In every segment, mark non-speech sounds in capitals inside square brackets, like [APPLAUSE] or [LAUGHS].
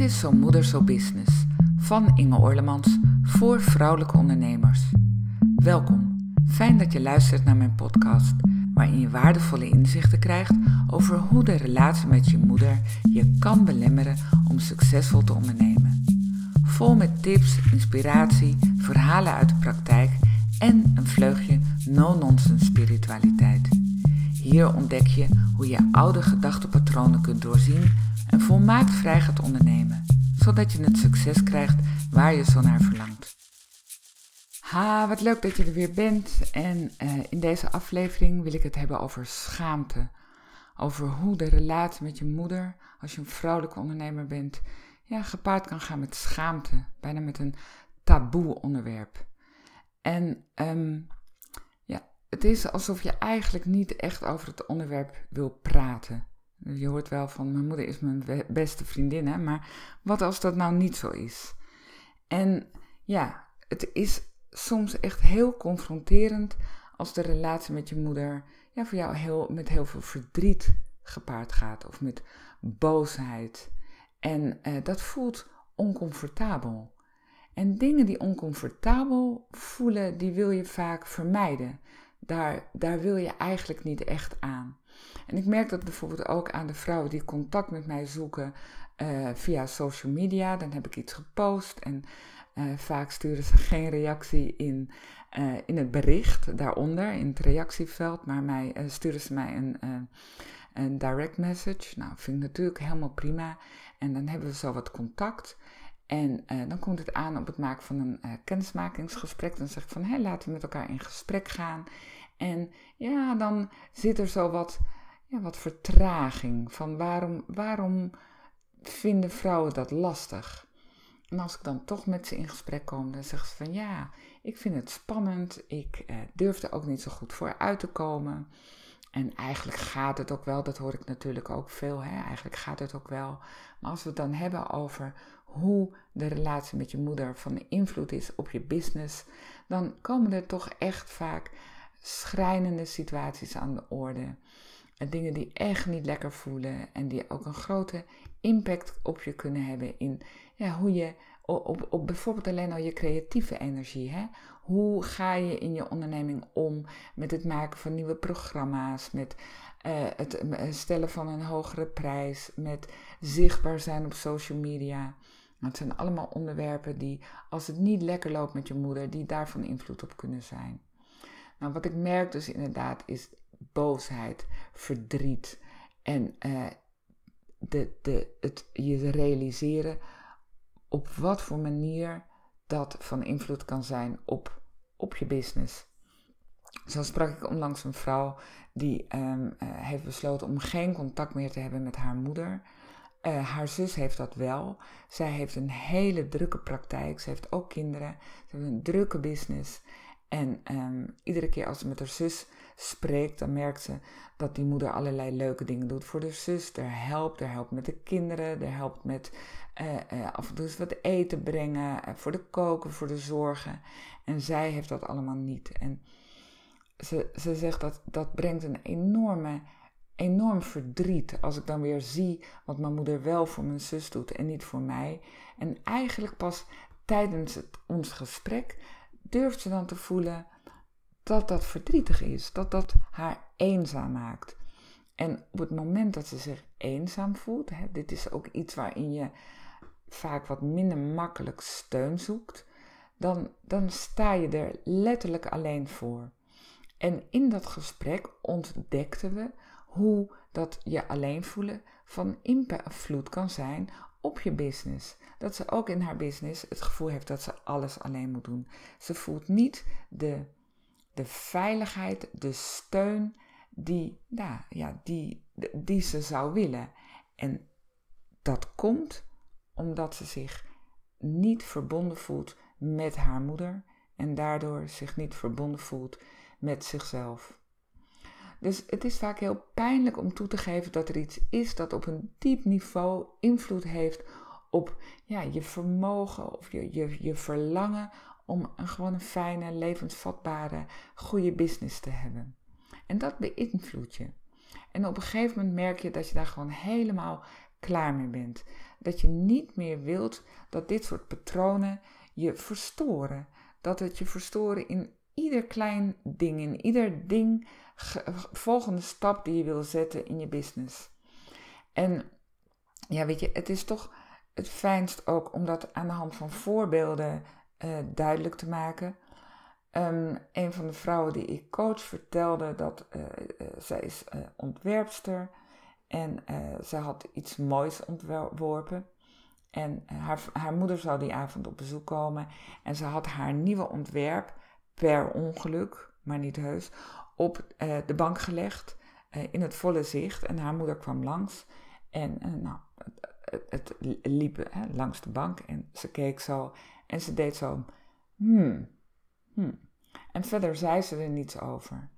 Dit is Zo Moeder Zo Business van Inge Orlemans voor vrouwelijke ondernemers. Welkom, fijn dat je luistert naar mijn podcast, waarin je waardevolle inzichten krijgt over hoe de relatie met je moeder je kan belemmeren om succesvol te ondernemen. Vol met tips, inspiratie, verhalen uit de praktijk en een vleugje no-nonsense spiritualiteit. Hier ontdek je hoe je oude gedachtepatronen kunt doorzien en volmaakt vrij gaat ondernemen, zodat je het succes krijgt waar je zo naar verlangt. Ha, wat leuk dat je er weer bent. En uh, in deze aflevering wil ik het hebben over schaamte. Over hoe de relatie met je moeder, als je een vrouwelijke ondernemer bent, ja, gepaard kan gaan met schaamte. Bijna met een taboe onderwerp. En um, ja, het is alsof je eigenlijk niet echt over het onderwerp wil praten. Je hoort wel van mijn moeder is mijn beste vriendin, hè? maar wat als dat nou niet zo is? En ja, het is soms echt heel confronterend als de relatie met je moeder ja, voor jou heel, met heel veel verdriet gepaard gaat of met boosheid. En eh, dat voelt oncomfortabel. En dingen die oncomfortabel voelen, die wil je vaak vermijden. Daar, daar wil je eigenlijk niet echt aan. En ik merk dat bijvoorbeeld ook aan de vrouwen die contact met mij zoeken uh, via social media. Dan heb ik iets gepost en uh, vaak sturen ze geen reactie in, uh, in het bericht daaronder, in het reactieveld, maar mij, sturen ze mij een, een direct message. Nou, vind ik natuurlijk helemaal prima. En dan hebben we zo wat contact. En dan komt het aan op het maken van een kennismakingsgesprek. Dan zeg ik van, hé, laten we met elkaar in gesprek gaan. En ja, dan zit er zo wat ja, wat vertraging. Van waarom, waarom vinden vrouwen dat lastig? En als ik dan toch met ze in gesprek kom, dan zeggen ze van ja, ik vind het spannend. Ik eh, durf er ook niet zo goed voor uit te komen. En eigenlijk gaat het ook wel, dat hoor ik natuurlijk ook veel, hè? eigenlijk gaat het ook wel. Maar als we het dan hebben over hoe de relatie met je moeder van invloed is op je business, dan komen er toch echt vaak schrijnende situaties aan de orde dingen die echt niet lekker voelen en die ook een grote impact op je kunnen hebben in ja, hoe je op, op bijvoorbeeld alleen al je creatieve energie. Hè? Hoe ga je in je onderneming om met het maken van nieuwe programma's, met uh, het stellen van een hogere prijs, met zichtbaar zijn op social media. Het zijn allemaal onderwerpen die, als het niet lekker loopt met je moeder, die daarvan invloed op kunnen zijn. Nou, wat ik merk dus inderdaad is boosheid, verdriet en uh, de, de, het je realiseren op wat voor manier dat van invloed kan zijn op, op je business. Zo sprak ik onlangs een vrouw die um, heeft besloten om geen contact meer te hebben met haar moeder. Uh, haar zus heeft dat wel. Zij heeft een hele drukke praktijk. Ze heeft ook kinderen. Ze heeft een drukke business. En um, iedere keer als ze met haar zus spreekt, dan merkt ze dat die moeder allerlei leuke dingen doet voor de zus. Er helpt, er helpt met de kinderen, er helpt met uh, uh, af en toe eens wat eten brengen, uh, voor de koken, voor de zorgen. En zij heeft dat allemaal niet. En ze, ze zegt dat dat brengt een enorme, enorm verdriet als ik dan weer zie wat mijn moeder wel voor mijn zus doet en niet voor mij. En eigenlijk pas tijdens ons gesprek durft ze dan te voelen dat dat verdrietig is, dat dat haar eenzaam maakt. En op het moment dat ze zich eenzaam voelt, hè, dit is ook iets waarin je vaak wat minder makkelijk steun zoekt, dan, dan sta je er letterlijk alleen voor. En in dat gesprek ontdekten we hoe dat je alleen voelen van invloed kan zijn op je business. Dat ze ook in haar business het gevoel heeft dat ze alles alleen moet doen. Ze voelt niet de, de veiligheid, de steun die, nou, ja, die, die ze zou willen. En dat komt omdat ze zich niet verbonden voelt met haar moeder en daardoor zich niet verbonden voelt met zichzelf. Dus het is vaak heel pijnlijk om toe te geven dat er iets is dat op een diep niveau invloed heeft op ja, je vermogen of je, je, je verlangen om een gewoon een fijne, levensvatbare, goede business te hebben. En dat beïnvloedt je. En op een gegeven moment merk je dat je daar gewoon helemaal klaar mee bent. Dat je niet meer wilt dat dit soort patronen je verstoren. Dat het je verstoren in ieder klein ding, in ieder ding, volgende stap die je wil zetten in je business. En ja, weet je, het is toch het fijnst ook om dat aan de hand van voorbeelden uh, duidelijk te maken. Um, een van de vrouwen die ik coach vertelde dat uh, zij is ontwerpster en zij had iets moois ontworpen. En haar, haar moeder zou die avond op bezoek komen en ze had haar nieuwe ontwerp per ongeluk, maar niet heus, op de bank gelegd in het volle zicht. En haar moeder kwam langs en nou, het, het liep hè, langs de bank en ze keek zo en ze deed zo, hmm, hmm. En verder zei ze er niets over.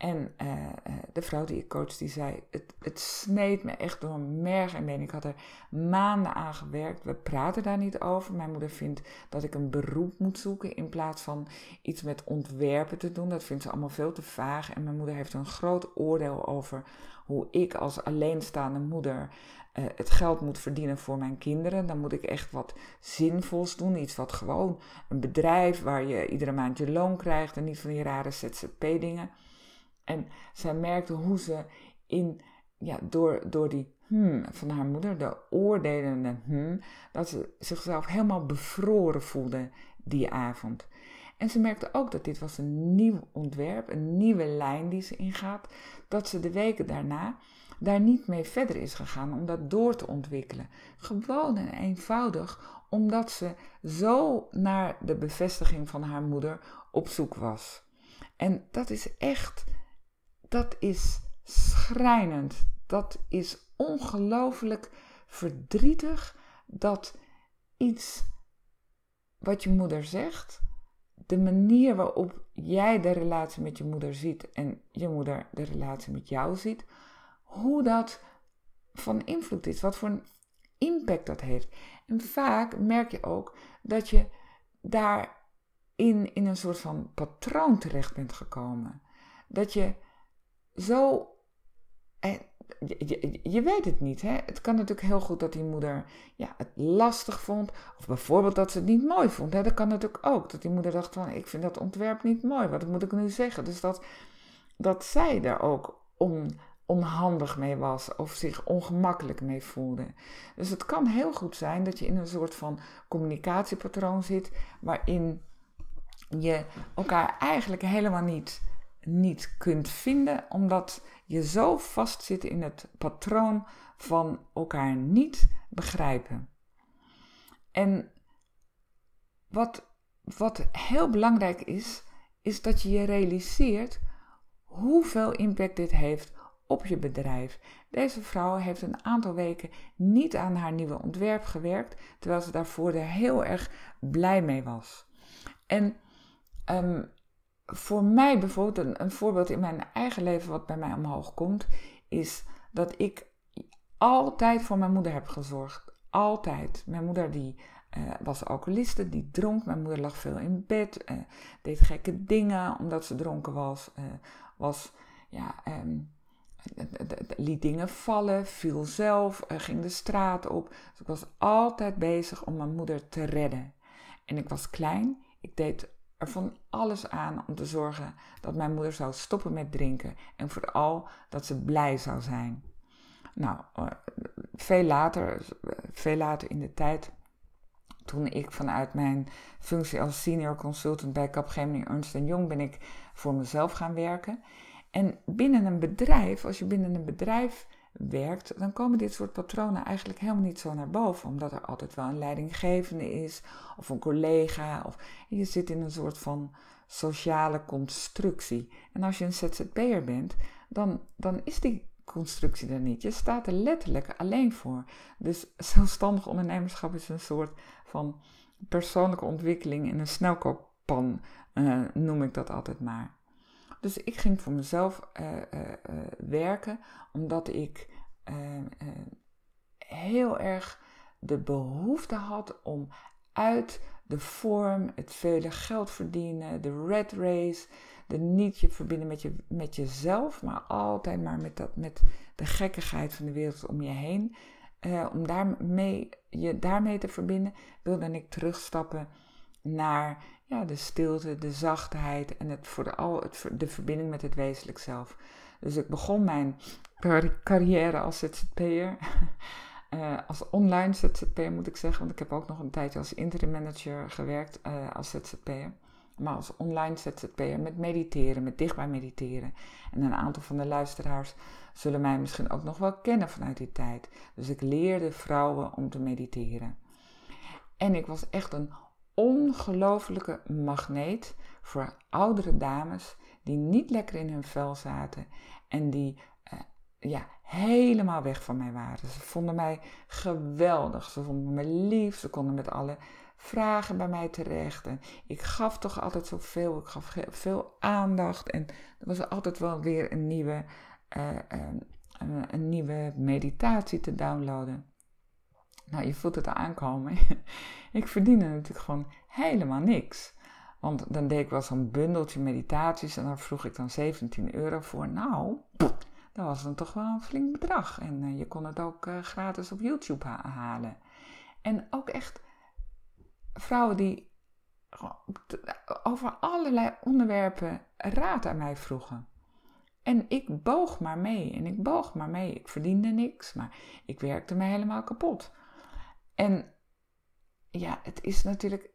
En uh, de vrouw die ik coach, die zei, het, het sneed me echt door merg en been. Ik had er maanden aan gewerkt. We praten daar niet over. Mijn moeder vindt dat ik een beroep moet zoeken in plaats van iets met ontwerpen te doen. Dat vindt ze allemaal veel te vaag. En mijn moeder heeft een groot oordeel over hoe ik als alleenstaande moeder uh, het geld moet verdienen voor mijn kinderen. Dan moet ik echt wat zinvols doen. Iets wat gewoon een bedrijf waar je iedere maand je loon krijgt en niet van die rare ZZP-dingen. En zij merkte hoe ze in, ja, door, door die hmm van haar moeder, de oordelende hmm, dat ze zichzelf helemaal bevroren voelde die avond. En ze merkte ook dat dit was een nieuw ontwerp, een nieuwe lijn die ze ingaat, dat ze de weken daarna daar niet mee verder is gegaan om dat door te ontwikkelen. Gewoon en eenvoudig omdat ze zo naar de bevestiging van haar moeder op zoek was. En dat is echt, dat is schrijnend. Dat is ongelooflijk verdrietig dat iets wat je moeder zegt, de manier waarop jij de relatie met je moeder ziet en je moeder de relatie met jou ziet, hoe dat van invloed is, wat voor een impact dat heeft. En vaak merk je ook dat je daarin in een soort van patroon terecht bent gekomen. Dat je zo. Eh, je, weet het niet. Hè? Het kan natuurlijk heel goed dat die moeder ja, het lastig vond. Of bijvoorbeeld dat ze het niet mooi vond. Hè? Dat kan natuurlijk ook. Dat die moeder dacht van ik vind dat ontwerp niet mooi. Wat moet ik nu zeggen? Dus dat, dat zij er ook om onhandig mee was of zich ongemakkelijk mee voelde. Dus het kan heel goed zijn dat je in een soort van communicatiepatroon zit waarin je elkaar eigenlijk helemaal niet, niet kunt vinden, omdat je zo vast zit in het patroon van elkaar niet begrijpen. En wat, wat heel belangrijk is, is dat je je realiseert hoeveel impact dit heeft op je bedrijf. Deze vrouw heeft een aantal weken niet aan haar nieuwe ontwerp gewerkt, terwijl ze daarvoor er heel erg blij mee was. En ehm, voor mij bijvoorbeeld, een, een, voorbeeld in mijn eigen leven wat bij mij omhoog komt, is dat ik altijd voor mijn moeder heb gezorgd. Altijd. Mijn moeder die uh, was alcoholiste, die dronk. Mijn moeder lag veel in bed, uh, deed gekke dingen omdat ze dronken was. Uh, was ja, um, liet dingen vallen, viel zelf, ging de straat op. Dus ik was altijd bezig om mijn moeder te redden. En ik was klein, ik deed er van alles aan om te zorgen dat mijn moeder zou stoppen met drinken en vooral dat ze blij zou zijn. Nou, eh, veel later, veel later in de tijd, toen ik vanuit mijn functie als senior consultant bij Capgemini Ernst Jong ben ik voor mezelf gaan werken. En binnen een bedrijf, als je binnen een bedrijf werkt, dan komen dit soort patronen eigenlijk helemaal niet zo naar boven, omdat er altijd wel een leidinggevende is of een collega of je zit in een soort van sociale constructie. En als je een ZZP'er bent, dan, dan is die constructie er niet. Je staat er letterlijk alleen voor. Dus zelfstandig ondernemerschap is een soort van persoonlijke ontwikkeling in een snelkookpan, uh, noem ik dat altijd maar. Dus ik ging voor mezelf uh, uh, werken, omdat ik heel erg de behoefte had om uit de vorm, het vele geld verdienen, de red race, de niet je verbinden met, je, met jezelf, maar altijd maar met, dat, met de gekkigheid van de wereld om je heen, uh, om daarmee, je daarmee te verbinden, wilde ik terugstappen naar ja, de stilte, de zachtheid en het, voor de, al, het, de verbinding met het wezenlijk zelf. Dus ik begon mijn carrière als ZZP'er. Uh, [LAUGHS] als online ZZP'er moet ik zeggen, want ik heb ook nog een tijdje als interim manager gewerkt uh, als ZZP'er. Maar als online ZZP'er met mediteren, met dichtbij mediteren. En een aantal van de luisteraars zullen mij misschien ook nog wel kennen vanuit die tijd. Dus ik leerde vrouwen om te mediteren. En ik was echt een ongelofelijke magneet voor oudere dames die niet lekker in hun vel zaten en die uh, ja, helemaal weg van mij waren. Ze vonden mij geweldig, ze vonden me lief, ze konden met alle vragen bij mij terecht. En ik gaf toch altijd zoveel, ik gaf veel aandacht en er was altijd wel weer een nieuwe, uh, uh, een nieuwe meditatie te downloaden. Nou, je voelt het aankomen. [LAUGHS] ik verdiende natuurlijk gewoon helemaal niks. Want dan deed ik wel zo'n bundeltje meditaties en daar vroeg ik dan 17 euro voor. Nou, dat was dan toch wel een flink bedrag. En uh, je kon het ook uh, gratis op YouTube ha halen. En ook echt vrouwen die over allerlei onderwerpen raad aan mij vroegen. En ik boog maar mee en ik boog maar mee. Ik verdiende niks, maar ik werkte me helemaal kapot. En ja, het is natuurlijk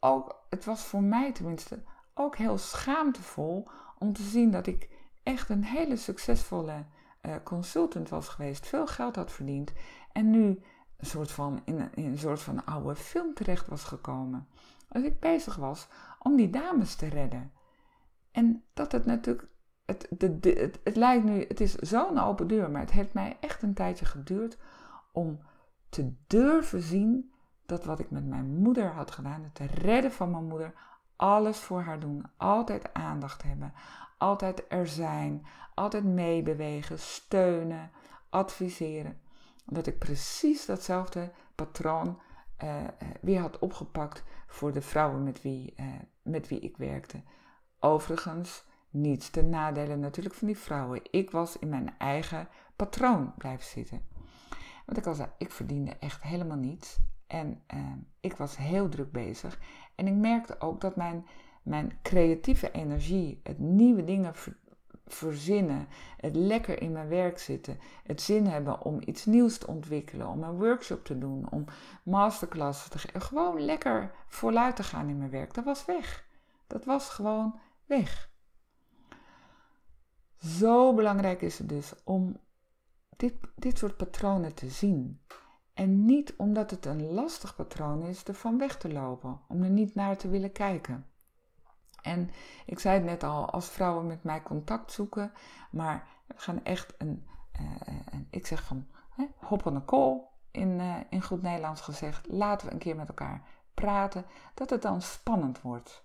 ook, het was voor mij tenminste ook heel schaamtevol om te zien dat ik echt een hele succesvolle uh, consultant was geweest, veel geld had verdiend en nu een soort van, in, in een soort van oude film terecht was gekomen. Dat ik bezig was om die dames te redden. En dat het natuurlijk, het, het, het lijkt nu, het is zo'n open deur, maar het heeft mij echt een tijdje geduurd om te durven zien dat wat ik met mijn moeder had gedaan, het redden van mijn moeder, alles voor haar doen, altijd aandacht hebben, altijd er zijn, altijd meebewegen, steunen, adviseren. Dat ik precies datzelfde patroon uh, weer had opgepakt voor de vrouwen met wie, uh, met wie ik werkte. Overigens, niets ten nadele natuurlijk van die vrouwen. Ik was in mijn eigen patroon blijven zitten. Want ik al zei, ik verdiende echt helemaal niets. En uh, ik was heel druk bezig. En ik merkte ook dat mijn, mijn creatieve energie, het nieuwe dingen ver, verzinnen, het lekker in mijn werk zitten, het zin hebben om iets nieuws te ontwikkelen, om een workshop te doen, om masterclasses te geven, gewoon lekker vooruit te gaan in mijn werk, dat was weg. Dat was gewoon weg. Zo belangrijk is het dus om dit, dit soort patronen te zien. En niet omdat het een lastig patroon is, ervan weg te lopen, om er niet naar te willen kijken. En ik zei het net al, als vrouwen met mij contact zoeken, maar we gaan echt een, uh, een ik zeg van, hè, hop on call, in, uh, in goed Nederlands gezegd, laten we een keer met elkaar praten, dat het dan spannend wordt.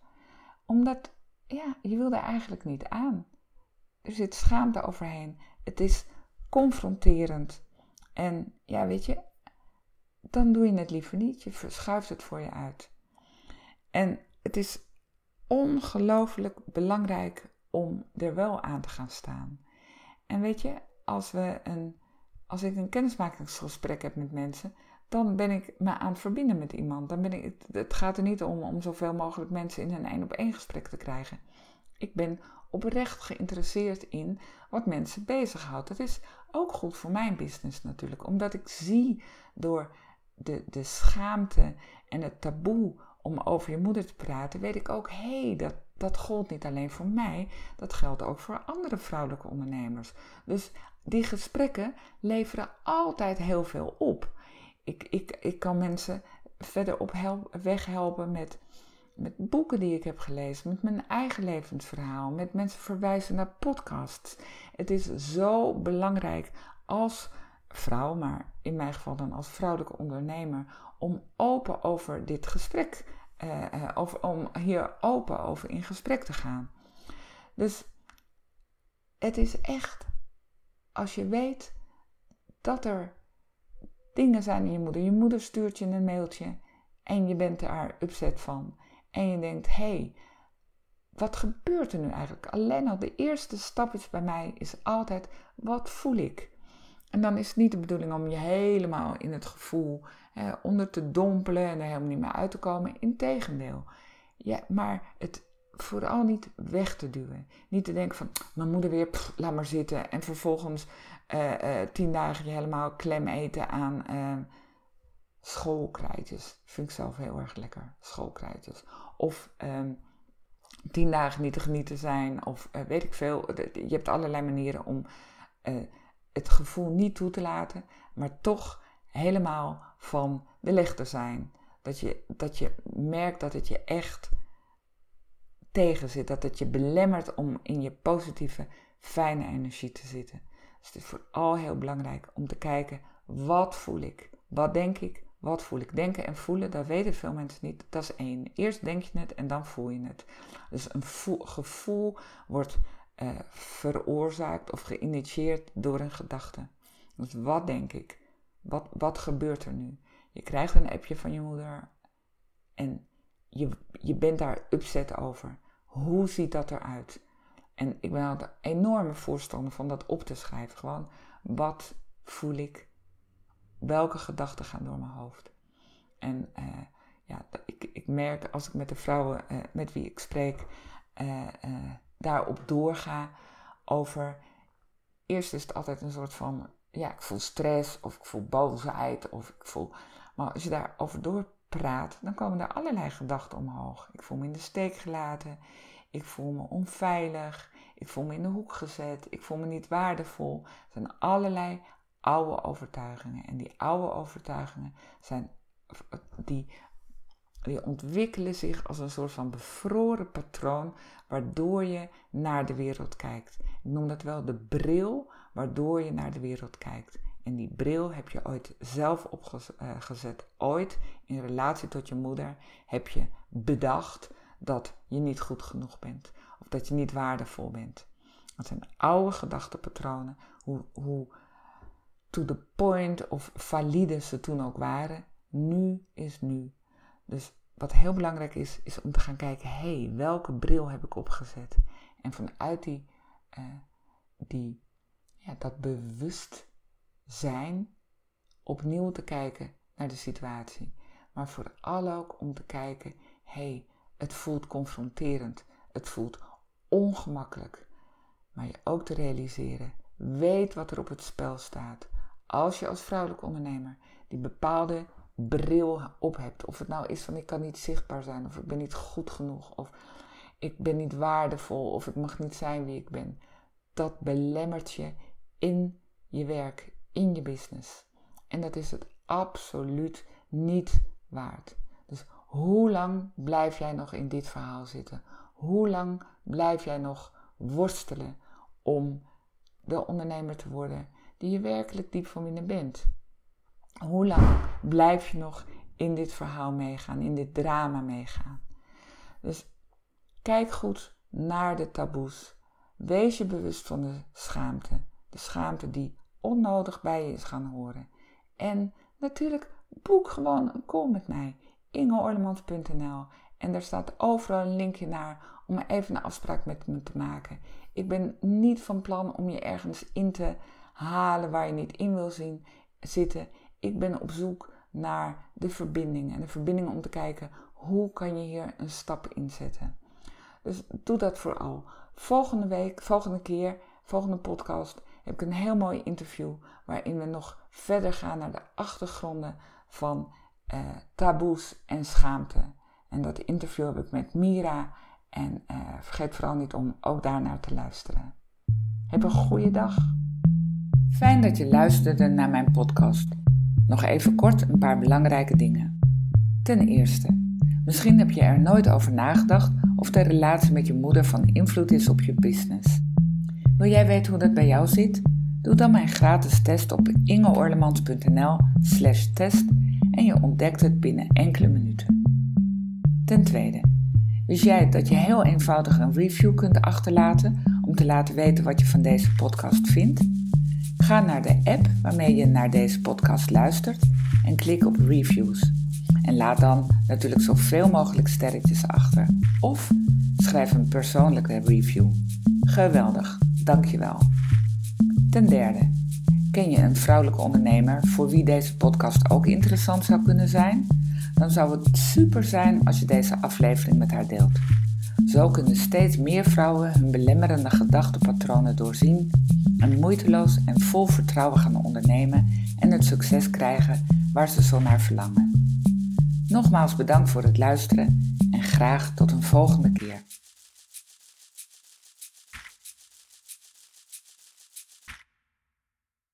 Omdat, ja, je wil er eigenlijk niet aan. Er zit schaamte overheen. Het is confronterend. En ja, weet je, dan doe je het liever niet. Je verschuift het voor je uit. En het is ongelooflijk belangrijk om er wel aan te gaan staan. En weet je, als, we een, als ik een kennismakingsgesprek heb met mensen, dan ben ik me aan het verbinden met iemand. Dan ben ik, het gaat er niet om om zoveel mogelijk mensen in een één op één gesprek te krijgen. Ik ben oprecht geïnteresseerd in wat mensen bezighoudt. Dat is ook goed voor mijn business natuurlijk, omdat ik zie door de, de schaamte en het taboe om over je moeder te praten, weet ik ook, hé, hey, dat, dat gold niet alleen voor mij, dat geldt ook voor andere vrouwelijke ondernemers. Dus die gesprekken leveren altijd heel veel op. Ik, ik, ik kan mensen verder op help, weg helpen met, met boeken die ik heb gelezen, met mijn eigen levensverhaal, met mensen verwijzen naar podcasts. Het is zo belangrijk als vrouw, maar in mijn geval dan als vrouwelijke ondernemer, om open over dit gesprek, uh, over, om hier open over in gesprek te gaan. Dus het is echt, als je weet dat er dingen zijn in je moeder, je moeder stuurt je een mailtje en je bent daar upset van. En je denkt, hé, hey, wat gebeurt er nu eigenlijk? Alleen al de eerste stap is bij mij is altijd, wat voel ik? En dan is het niet de bedoeling om je helemaal in het gevoel onder te dompelen en er helemaal niet meer uit te komen. Integendeel. Maar het vooral niet weg te duwen. Niet te denken van, mijn moeder weer, laat maar zitten. En vervolgens uh, tien dagen je helemaal klem eten aan schoolkrijtjes. Vind ik zelf heel erg lekker, schoolkrijtjes. Of ehm, tien dagen niet te genieten zijn, of weet ik veel. Je hebt allerlei manieren om het gevoel niet toe te laten, maar toch helemaal van de leg te zijn. Dat je, dat je merkt dat het je echt tegen zit. Dat het je belemmert om in je positieve, fijne energie te zitten. Dus het is vooral heel belangrijk om te kijken, wat voel ik? Wat denk ik? Wat voel ik? Denken en voelen, dat weten veel mensen niet. Dat is één. Eerst denk je het en dan voel je het. Dus een gevoel wordt uh, veroorzaakt of geïnitieerd door een gedachte. Dus wat denk ik? Wat, wat gebeurt er nu? Je krijgt een appje van je moeder en je, je bent daar upset over. Hoe ziet dat eruit? En ik ben altijd enorme voorstander van dat op te schrijven. Gewoon, wat voel ik? Welke gedachten gaan door mijn hoofd? En uh, ja, ik, ik merk als ik met de vrouwen uh, met wie ik spreek uh, daarop doorga over. Eerst is het altijd een soort van, ja, ik voel stress of ik voel boosheid of ik voel. Maar als je daarover doorpraat, dan komen er allerlei gedachten omhoog. Ik voel me in de steek gelaten. Ik voel me onveilig. Ik voel me in de hoek gezet. Ik voel me niet waardevol. Er zijn allerlei oude overtuigingen. En die oude overtuigingen zijn, die, die ontwikkelen zich als een soort van bevroren patroon waardoor je naar de wereld kijkt. Ik noem dat wel de bril waardoor je naar de wereld kijkt. En die bril heb je ooit zelf opgezet. Ooit in relatie tot je moeder heb je bedacht dat je niet goed genoeg bent. Of dat je niet waardevol bent. Dat zijn oude gedachtepatronen. Hoe, hoe to the point of valide ze toen ook waren. Nu is nu. Dus wat heel belangrijk is, is om te gaan kijken: hé, hey, welke bril heb ik opgezet? En vanuit die, uh, die, ja, dat bewustzijn opnieuw te kijken naar de situatie. Maar vooral ook om te kijken: hé, hey, het voelt confronterend, het voelt ongemakkelijk. Maar je ook te realiseren: weet wat er op het spel staat. Als je als vrouwelijk ondernemer die bepaalde bril op hebt. Of het nou is van ik kan niet zichtbaar zijn, of ik ben niet goed genoeg, of ik ben niet waardevol, of ik mag niet zijn wie ik ben. Dat belemmert je in je werk, in je business. En dat is het absoluut niet waard. Dus hoe lang blijf jij nog in dit verhaal zitten? Hoe lang blijf jij nog worstelen om de ondernemer te worden die je werkelijk diep van binnen bent? Hoe lang blijf je nog in dit verhaal meegaan, in dit drama meegaan? Dus kijk goed naar de taboes. Wees je bewust van de schaamte. De schaamte die onnodig bij je is gaan horen. En natuurlijk, boek gewoon een call met mij. ingeorlemans.nl En daar staat overal een linkje naar om even een afspraak met me te maken. Ik ben niet van plan om je ergens in te halen waar je niet in wil zien, zitten. Ik ben op zoek naar de verbinding. En de verbinding om te kijken hoe kan je hier een stap in zetten. Dus doe dat vooral. Volgende week, volgende keer, volgende podcast heb ik een heel mooi interview waarin we nog verder gaan naar de achtergronden van uh, taboes en schaamte. En dat interview heb ik met Mira. En uh, vergeet vooral niet om ook daarnaar te luisteren. Heb een goede dag. Fijn dat je luisterde naar mijn podcast. Nog even kort een paar belangrijke dingen. Ten eerste, misschien heb je er nooit over nagedacht of de relatie met je moeder van invloed is op je business. Wil jij weten hoe dat bij jou zit? Doe dan mijn gratis test op ingeorlemans.nl/slash test en je ontdekt het binnen enkele minuten. Ten tweede, wist jij dat je heel eenvoudig een review kunt achterlaten om te laten weten wat je van deze podcast vindt? Ga naar de app waarmee je naar deze podcast luistert en klik op reviews. En laat dan natuurlijk zoveel mogelijk sterretjes achter. Of schrijf een persoonlijke review. Geweldig, dankjewel. Ten derde, Ken je een vrouwelijke ondernemer voor wie deze podcast ook interessant zou kunnen zijn? Dan zou het super zijn als je deze aflevering met haar deelt. Zo kunnen steeds meer vrouwen hun belemmerende gedachtepatronen doorzien en moeiteloos en vol vertrouwen gaan ondernemen en het succes krijgen waar ze zo naar verlangen. Nogmaals bedankt voor het luisteren en graag tot een volgende keer.